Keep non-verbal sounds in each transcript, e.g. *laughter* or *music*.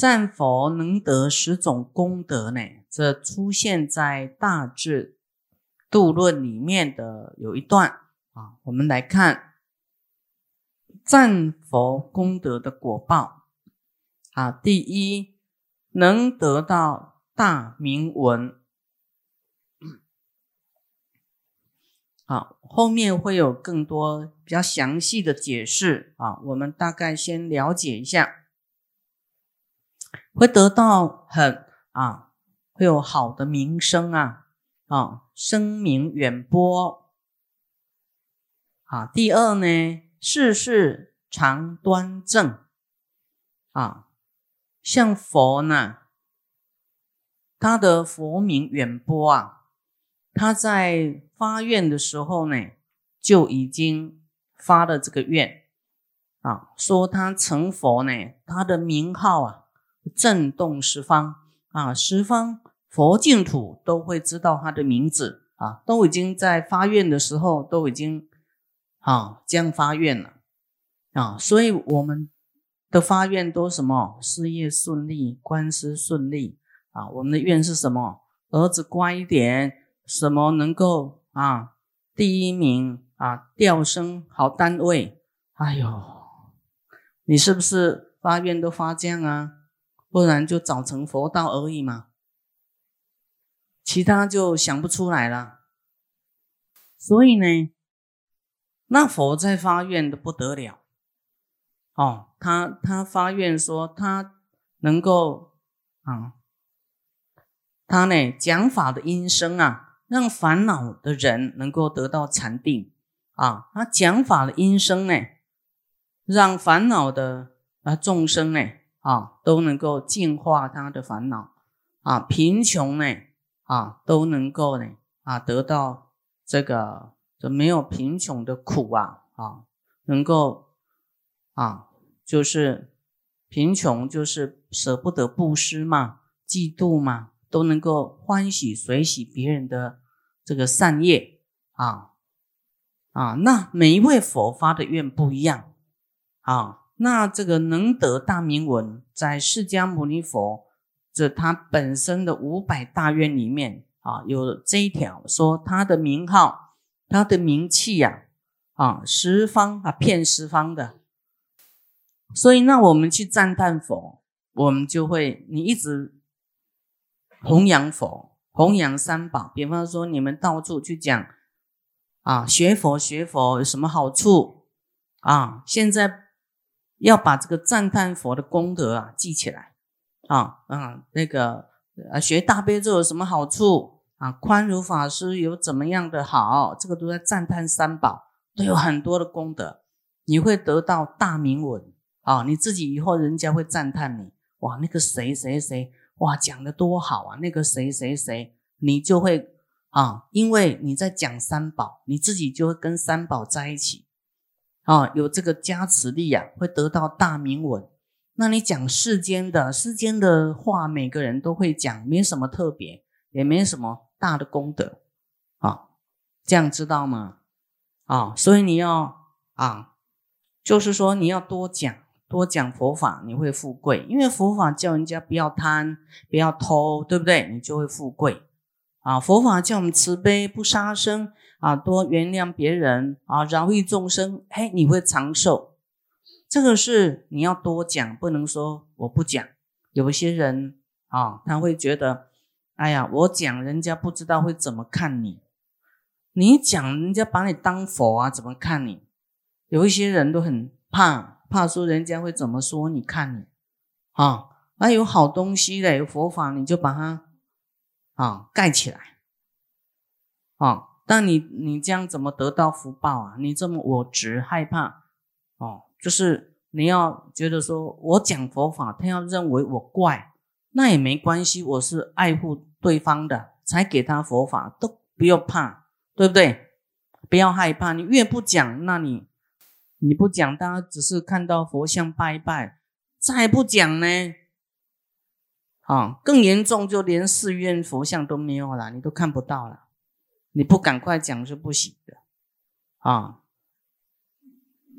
赞佛能得十种功德呢？这出现在《大智度论》里面的有一段啊，我们来看赞佛功德的果报啊。第一，能得到大明文。好，后面会有更多比较详细的解释啊。我们大概先了解一下。会得到很啊，会有好的名声啊，啊，声名远播。啊，第二呢，事事常端正啊，像佛呢，他的佛名远播啊，他在发愿的时候呢，就已经发了这个愿啊，说他成佛呢，他的名号啊。震动十方啊，十方佛净土都会知道他的名字啊，都已经在发愿的时候都已经啊将发愿了啊，所以我们的发愿都什么事业顺利，官司顺利啊，我们的愿是什么？儿子乖一点，什么能够啊第一名啊调升好单位？哎呦，你是不是发愿都发这样啊？不然就早成佛道而已嘛，其他就想不出来了。所以呢，那佛在发愿的不得了，哦，他他发愿说他能够啊，他呢讲法的音声啊，让烦恼的人能够得到禅定啊，他讲法的音声呢，让烦恼的啊众生呢。啊，都能够净化他的烦恼啊，贫穷呢啊，都能够呢啊得到这个这没有贫穷的苦啊啊，能够啊就是贫穷就是舍不得布施嘛，嫉妒嘛，都能够欢喜随喜别人的这个善业啊啊，那每一位佛发的愿不一样啊。那这个能得大明文，在释迦牟尼佛这他本身的五百大愿里面啊，有这一条说他的名号，他的名气呀，啊十方啊骗十方的，所以那我们去赞叹佛，我们就会你一直弘扬佛，弘扬三宝，比方说你们到处去讲啊学佛学佛有什么好处啊？现在。要把这个赞叹佛的功德啊记起来啊啊，那个啊学大悲咒有什么好处啊？宽如法师有怎么样的好？这个都在赞叹三宝，都有很多的功德，你会得到大名闻啊！你自己以后人家会赞叹你哇，那个谁谁谁哇讲的多好啊！那个谁谁谁，你就会啊，因为你在讲三宝，你自己就会跟三宝在一起。啊，有这个加持力呀，会得到大名闻。那你讲世间的世间的话，每个人都会讲，没什么特别，也没什么大的功德啊。这样知道吗？啊，所以你要啊，就是说你要多讲，多讲佛法，你会富贵。因为佛法叫人家不要贪，不要偷，对不对？你就会富贵啊。佛法叫我们慈悲，不杀生。啊，多原谅别人啊，饶益众生，嘿，你会长寿。这个是你要多讲，不能说我不讲。有一些人啊，他会觉得，哎呀，我讲人家不知道会怎么看你，你讲人家把你当佛啊，怎么看你？有一些人都很怕，怕说人家会怎么说你看你啊。那有好东西的，有佛法，你就把它啊盖起来啊。那你你这样怎么得到福报啊？你这么我执害怕哦，就是你要觉得说我讲佛法，他要认为我怪，那也没关系，我是爱护对方的，才给他佛法，都不要怕，对不对？不要害怕，你越不讲，那你你不讲，大家只是看到佛像拜拜，再不讲呢，啊，更严重，就连寺院佛像都没有了，你都看不到了。你不赶快讲是不行的，啊，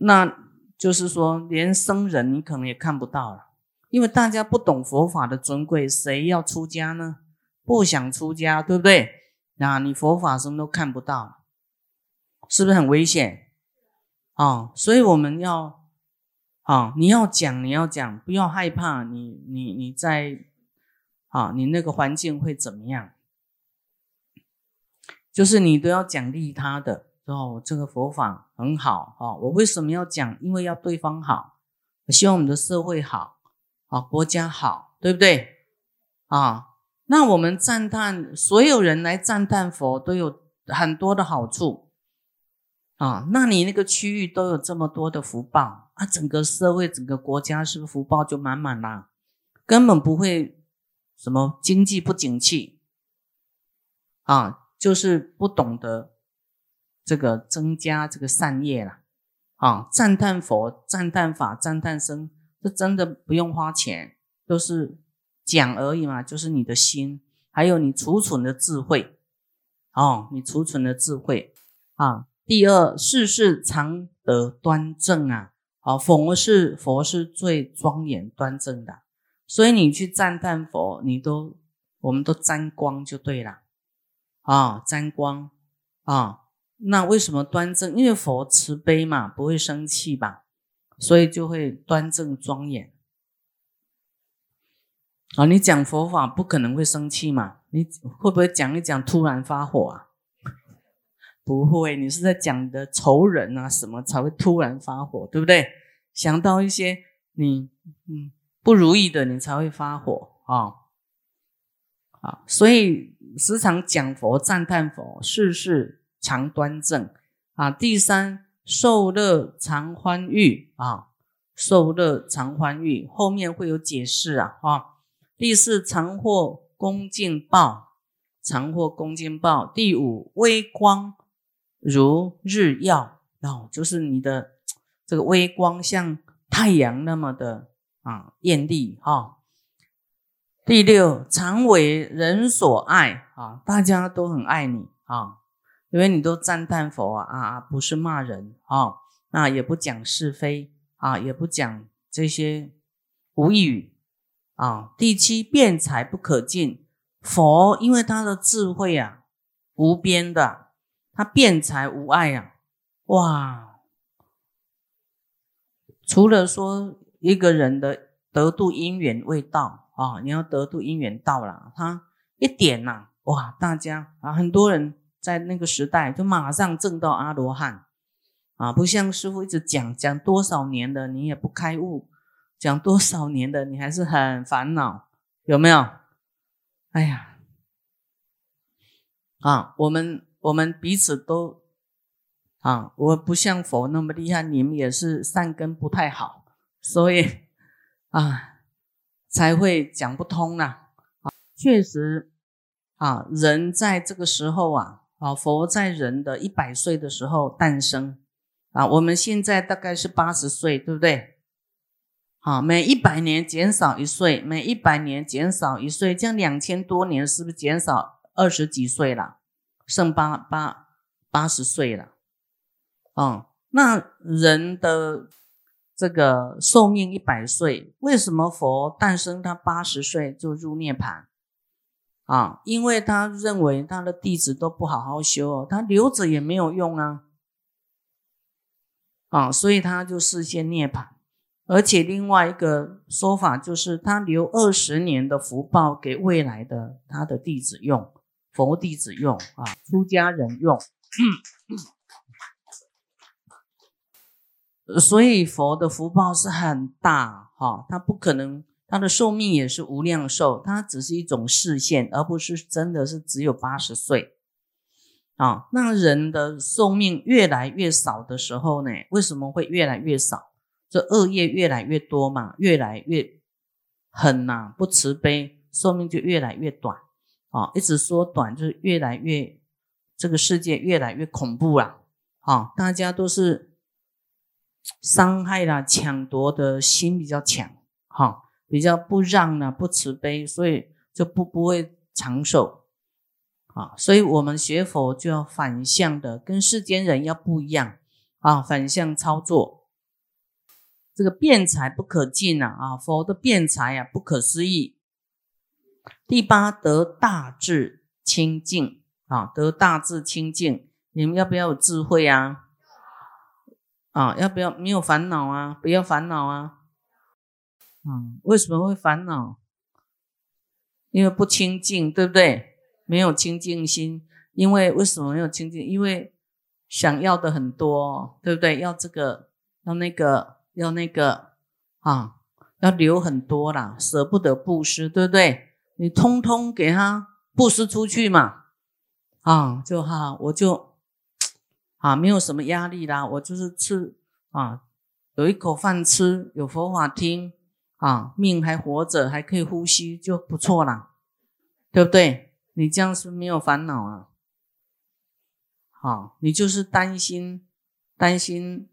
那就是说连僧人你可能也看不到了，因为大家不懂佛法的尊贵，谁要出家呢？不想出家，对不对？那你佛法什么都看不到，是不是很危险？啊，所以我们要啊，你要讲，你要讲，不要害怕，你你你在啊，你那个环境会怎么样？就是你都要奖励他的哦，这个佛法很好哦。我为什么要讲？因为要对方好，我希望我们的社会好啊，国家好，对不对？啊，那我们赞叹所有人来赞叹佛都有很多的好处啊。那你那个区域都有这么多的福报啊，整个社会、整个国家是不是福报就满满啦？根本不会什么经济不景气啊。就是不懂得这个增加这个善业了啊！赞叹佛、赞叹法、赞叹僧，这真的不用花钱，都是讲而已嘛。就是你的心，还有你储存的智慧哦，你储存的智慧啊。第二，世事常得端正啊，好，佛是佛是最庄严端正的，所以你去赞叹佛，你都我们都沾光就对了。啊，沾光啊，那为什么端正？因为佛慈悲嘛，不会生气吧，所以就会端正庄严。啊，你讲佛法不可能会生气嘛？你会不会讲一讲突然发火啊？不会，你是在讲的仇人啊什么才会突然发火，对不对？想到一些你嗯不如意的，你才会发火啊。啊，所以时常讲佛、赞叹佛，事事常端正啊。第三，受乐常欢愉啊，受乐常欢愉，后面会有解释啊。啊，第四，常获恭敬报，常获恭敬报。第五，微光如日耀，哦，就是你的这个微光像太阳那么的啊艳丽哈。第六，常为人所爱啊，大家都很爱你啊，因为你都赞叹佛啊啊，不是骂人啊，那也不讲是非啊，也不讲这些无语啊。第七，辩才不可尽，佛因为他的智慧啊，无边的，他辩才无碍啊，哇，除了说一个人的得度因缘未到。啊，你要得度因缘到了，他一点呐，哇，大家啊，很多人在那个时代就马上证到阿罗汉啊，不像师傅一直讲讲多少年的你也不开悟，讲多少年的你还是很烦恼，有没有？哎呀，啊，我们我们彼此都啊，我不像佛那么厉害，你们也是善根不太好，所以啊。才会讲不通啦。啊，确实啊，人在这个时候啊，啊，佛在人的一百岁的时候诞生啊，我们现在大概是八十岁，对不对？好，每一百年减少一岁，每一百年减少一岁，这样两千多年是不是减少二十几岁了？剩八八八十岁了。嗯，那人的。这个寿命一百岁，为什么佛诞生他八十岁就入涅盘啊？因为他认为他的弟子都不好好修，他留着也没有用啊，啊，所以他就事先涅盘。而且另外一个说法就是，他留二十年的福报给未来的他的弟子用，佛弟子用啊，出家人用。所以佛的福报是很大哈，他不可能，他的寿命也是无量寿，他只是一种视线，而不是真的是只有八十岁啊。那人的寿命越来越少的时候呢，为什么会越来越少？这恶业越来越多嘛，越来越狠呐，不慈悲，寿命就越来越短啊，一直缩短，就是越来越这个世界越来越恐怖了啊，大家都是。伤害啦，抢夺的心比较强，哈，比较不让呢，不慈悲，所以就不不会长寿，啊，所以我们学佛就要反向的，跟世间人要不一样，啊，反向操作。这个辩才不可尽啊啊，佛的辩才啊不可思议。第八得大智清净啊，得大智清净，你们要不要有智慧啊？啊，要不要没有烦恼啊？不要烦恼啊！啊，为什么会烦恼？因为不清净，对不对？没有清净心。因为为什么没有清净？因为想要的很多，对不对？要这个，要那个。要那个啊，要留很多啦，舍不得布施，对不对？你通通给他布施出去嘛，啊，就哈，我就啊，没有什么压力啦，我就是吃啊，有一口饭吃，有佛法听啊，命还活着，还可以呼吸，就不错啦，对不对？你这样是没有烦恼啊，好，你就是担心，担心。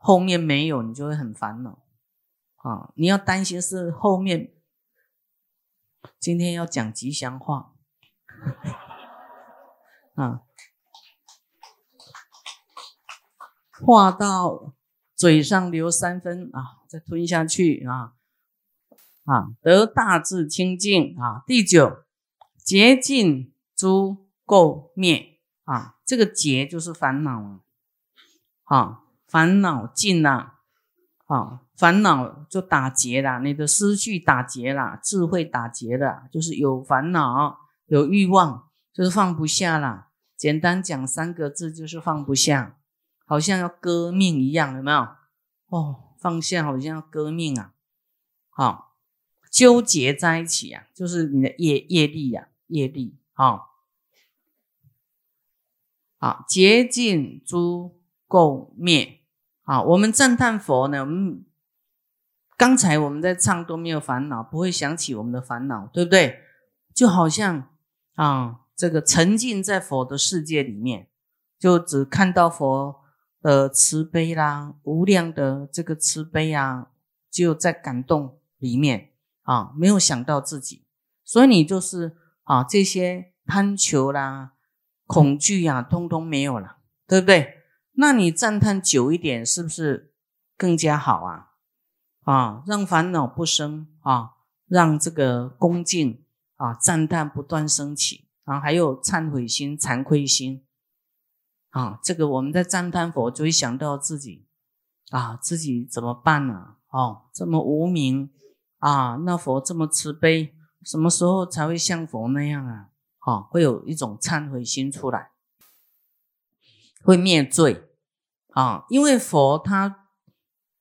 后面没有，你就会很烦恼啊！你要担心是后面。今天要讲吉祥话 *laughs* 啊，话到嘴上留三分啊，再吞下去啊啊，得大智清净啊。第九，洁净诸垢灭啊，这个洁就是烦恼啊。烦恼尽了，啊，烦恼就打结了，你的思绪打结了，智慧打结了，就是有烦恼，有欲望，就是放不下了。简单讲三个字，就是放不下，好像要割命一样，有没有？哦，放下好像要割命啊，好，纠结在一起啊，就是你的业业力呀，业力，好，好，洁净诸垢灭。啊，我们赞叹佛呢。嗯，刚才我们在唱都没有烦恼，不会想起我们的烦恼，对不对？就好像啊，这个沉浸在佛的世界里面，就只看到佛的慈悲啦，无量的这个慈悲啊，就在感动里面啊，没有想到自己，所以你就是啊，这些贪求啦、恐惧呀，通通没有了，对不对？那你赞叹久一点，是不是更加好啊？啊，让烦恼不生啊，让这个恭敬啊、赞叹不断升起啊，还有忏悔心、惭愧心啊。这个我们在赞叹佛，就会想到自己啊，自己怎么办呢？哦，这么无名啊，那佛这么慈悲，什么时候才会像佛那样啊？哦，会有一种忏悔心出来，会灭罪。啊，因为佛他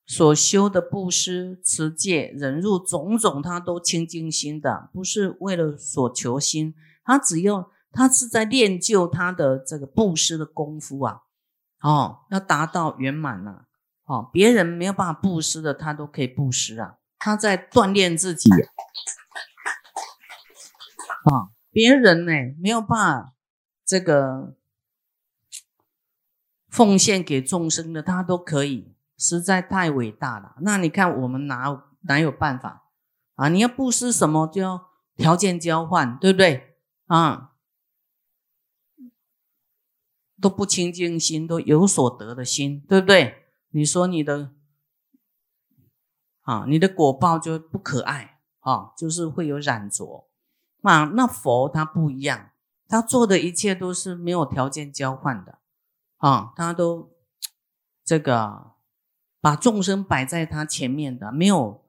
所修的布施、持戒、忍辱种种，他都清净心的，不是为了所求心。他只要他是在练就他的这个布施的功夫啊，哦，要达到圆满了。哦，别人没有办法布施的，他都可以布施啊。他在锻炼自己啊，别人呢没有办法这个。奉献给众生的，他都可以，实在太伟大了。那你看我们哪哪有办法啊？你要布施什么，就要条件交换，对不对啊？都不清净心，都有所得的心，对不对？你说你的啊，你的果报就不可爱啊，就是会有染着啊。那佛他不一样，他做的一切都是没有条件交换的。啊，他都这个把众生摆在他前面的，没有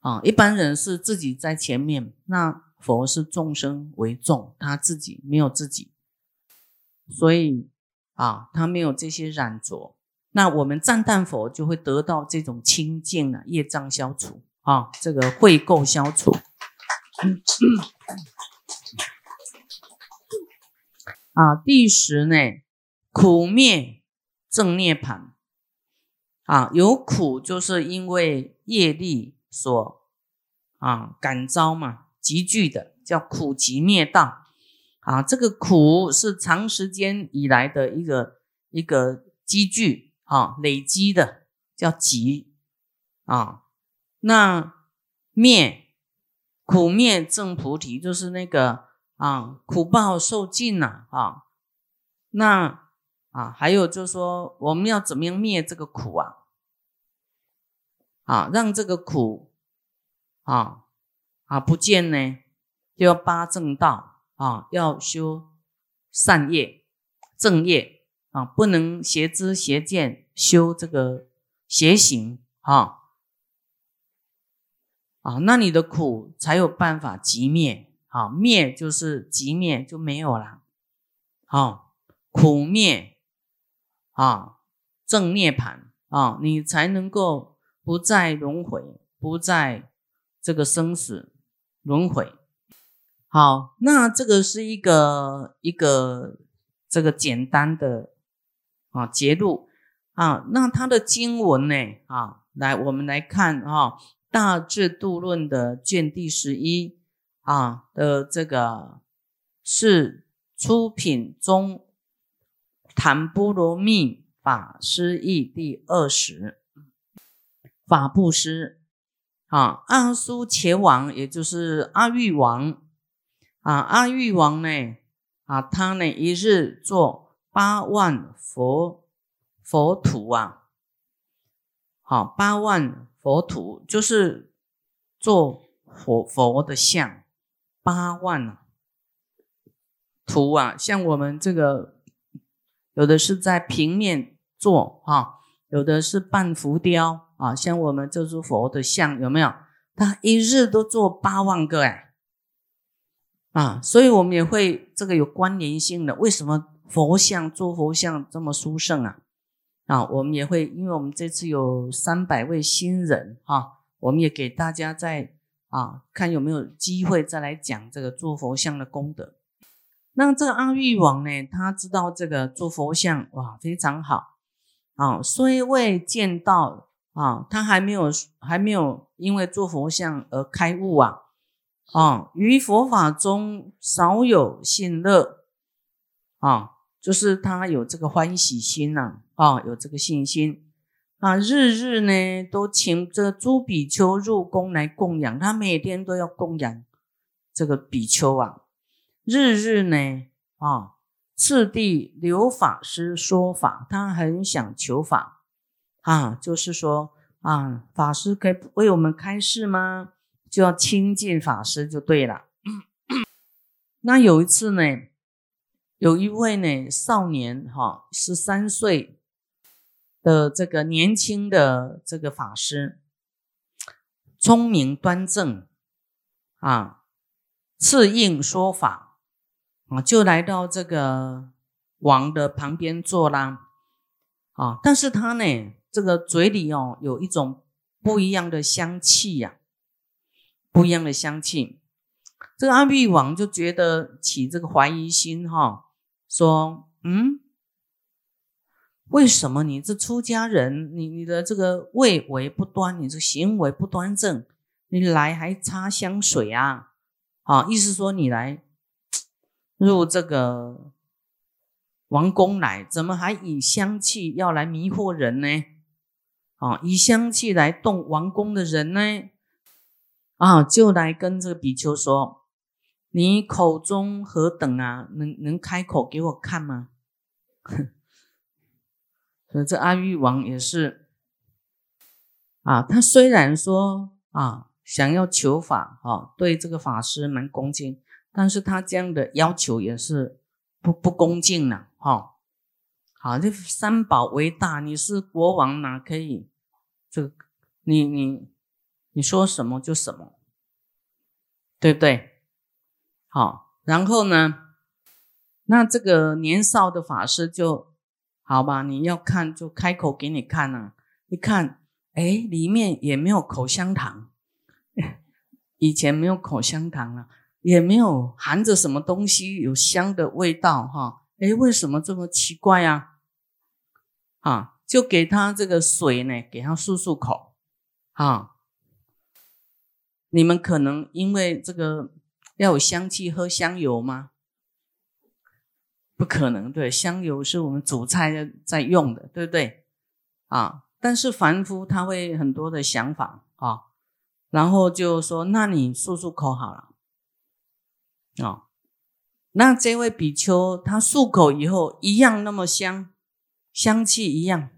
啊。一般人是自己在前面，那佛是众生为重，他自己没有自己，所以啊，他没有这些染着。那我们赞叹佛，就会得到这种清净啊，业障消除啊，这个秽垢消除。啊，第十呢？苦灭正涅盘啊，有苦就是因为业力所啊感召嘛，集聚的叫苦集灭道啊。这个苦是长时间以来的一个一个积聚啊，累积的叫集啊。那灭苦灭正菩提就是那个啊苦报受尽了啊，那。啊，还有就是说，我们要怎么样灭这个苦啊？啊，让这个苦啊啊不见呢，就要八正道啊，要修善业、正业啊，不能邪知邪见，修这个邪行啊啊，那你的苦才有办法即灭啊，灭就是即灭就没有了，好苦灭啊，正涅盘啊，你才能够不再轮回，不再这个生死轮回。好，那这个是一个一个这个简单的啊节录啊，那它的经文呢啊，来我们来看啊。大智度论的卷第十一啊的这个是出品中檀波罗蜜法师译第二十法布施啊阿苏切王也就是阿育王啊阿育王呢啊他呢一日做八万佛佛土啊好八万。佛土就是做佛佛的像，八万啊，图啊，像我们这个有的是在平面做啊，有的是半浮雕啊，像我们这尊佛的像有没有？他一日都做八万个哎，啊，所以我们也会这个有关联性的，为什么佛像做佛像这么殊胜啊？啊，我们也会，因为我们这次有三百位新人哈，我们也给大家在啊看有没有机会再来讲这个做佛像的功德。那这个阿育王呢，他知道这个做佛像哇非常好啊，虽未见到啊，他还没有还没有因为做佛像而开悟啊啊，于佛法中少有信乐啊。就是他有这个欢喜心呐，啊，有这个信心啊，日日呢都请这诸比丘入宫来供养，他每天都要供养这个比丘啊，日日呢啊，次第留法师说法，他很想求法啊，就是说啊，法师可以为我们开示吗？就要亲近法师就对了。*coughs* 那有一次呢。有一位呢少年哈，十三岁的这个年轻的这个法师，聪明端正啊，次应说法啊，就来到这个王的旁边坐啦啊，但是他呢，这个嘴里哦有一种不一样的香气呀，不一样的香气，这个阿育王就觉得起这个怀疑心哈。说，嗯，为什么你这出家人，你你的这个位为不端，你这行为不端正，你来还擦香水啊？啊，意思说你来 *tsk* 入这个王宫来，怎么还以香气要来迷惑人呢？啊，以香气来动王宫的人呢？啊，就来跟这个比丘说。你口中何等啊？能能开口给我看吗？*laughs* 所以这阿育王也是啊，他虽然说啊想要求法哈，对这个法师蛮恭敬，但是他这样的要求也是不不恭敬了哈。好，这三宝为大，你是国王哪可以？这个你你你说什么就什么，对不对？好，然后呢？那这个年少的法师就好吧？你要看就开口给你看呐。一看，哎，里面也没有口香糖，*laughs* 以前没有口香糖啊，也没有含着什么东西有香的味道哈。哎，为什么这么奇怪呀？啊，就给他这个水呢，给他漱漱口。啊，你们可能因为这个。要有香气，喝香油吗？不可能，对，香油是我们煮菜在用的，对不对？啊，但是凡夫他会很多的想法啊，然后就说：“那你漱漱口好了。”啊，那这位比丘他漱口以后一样那么香，香气一样。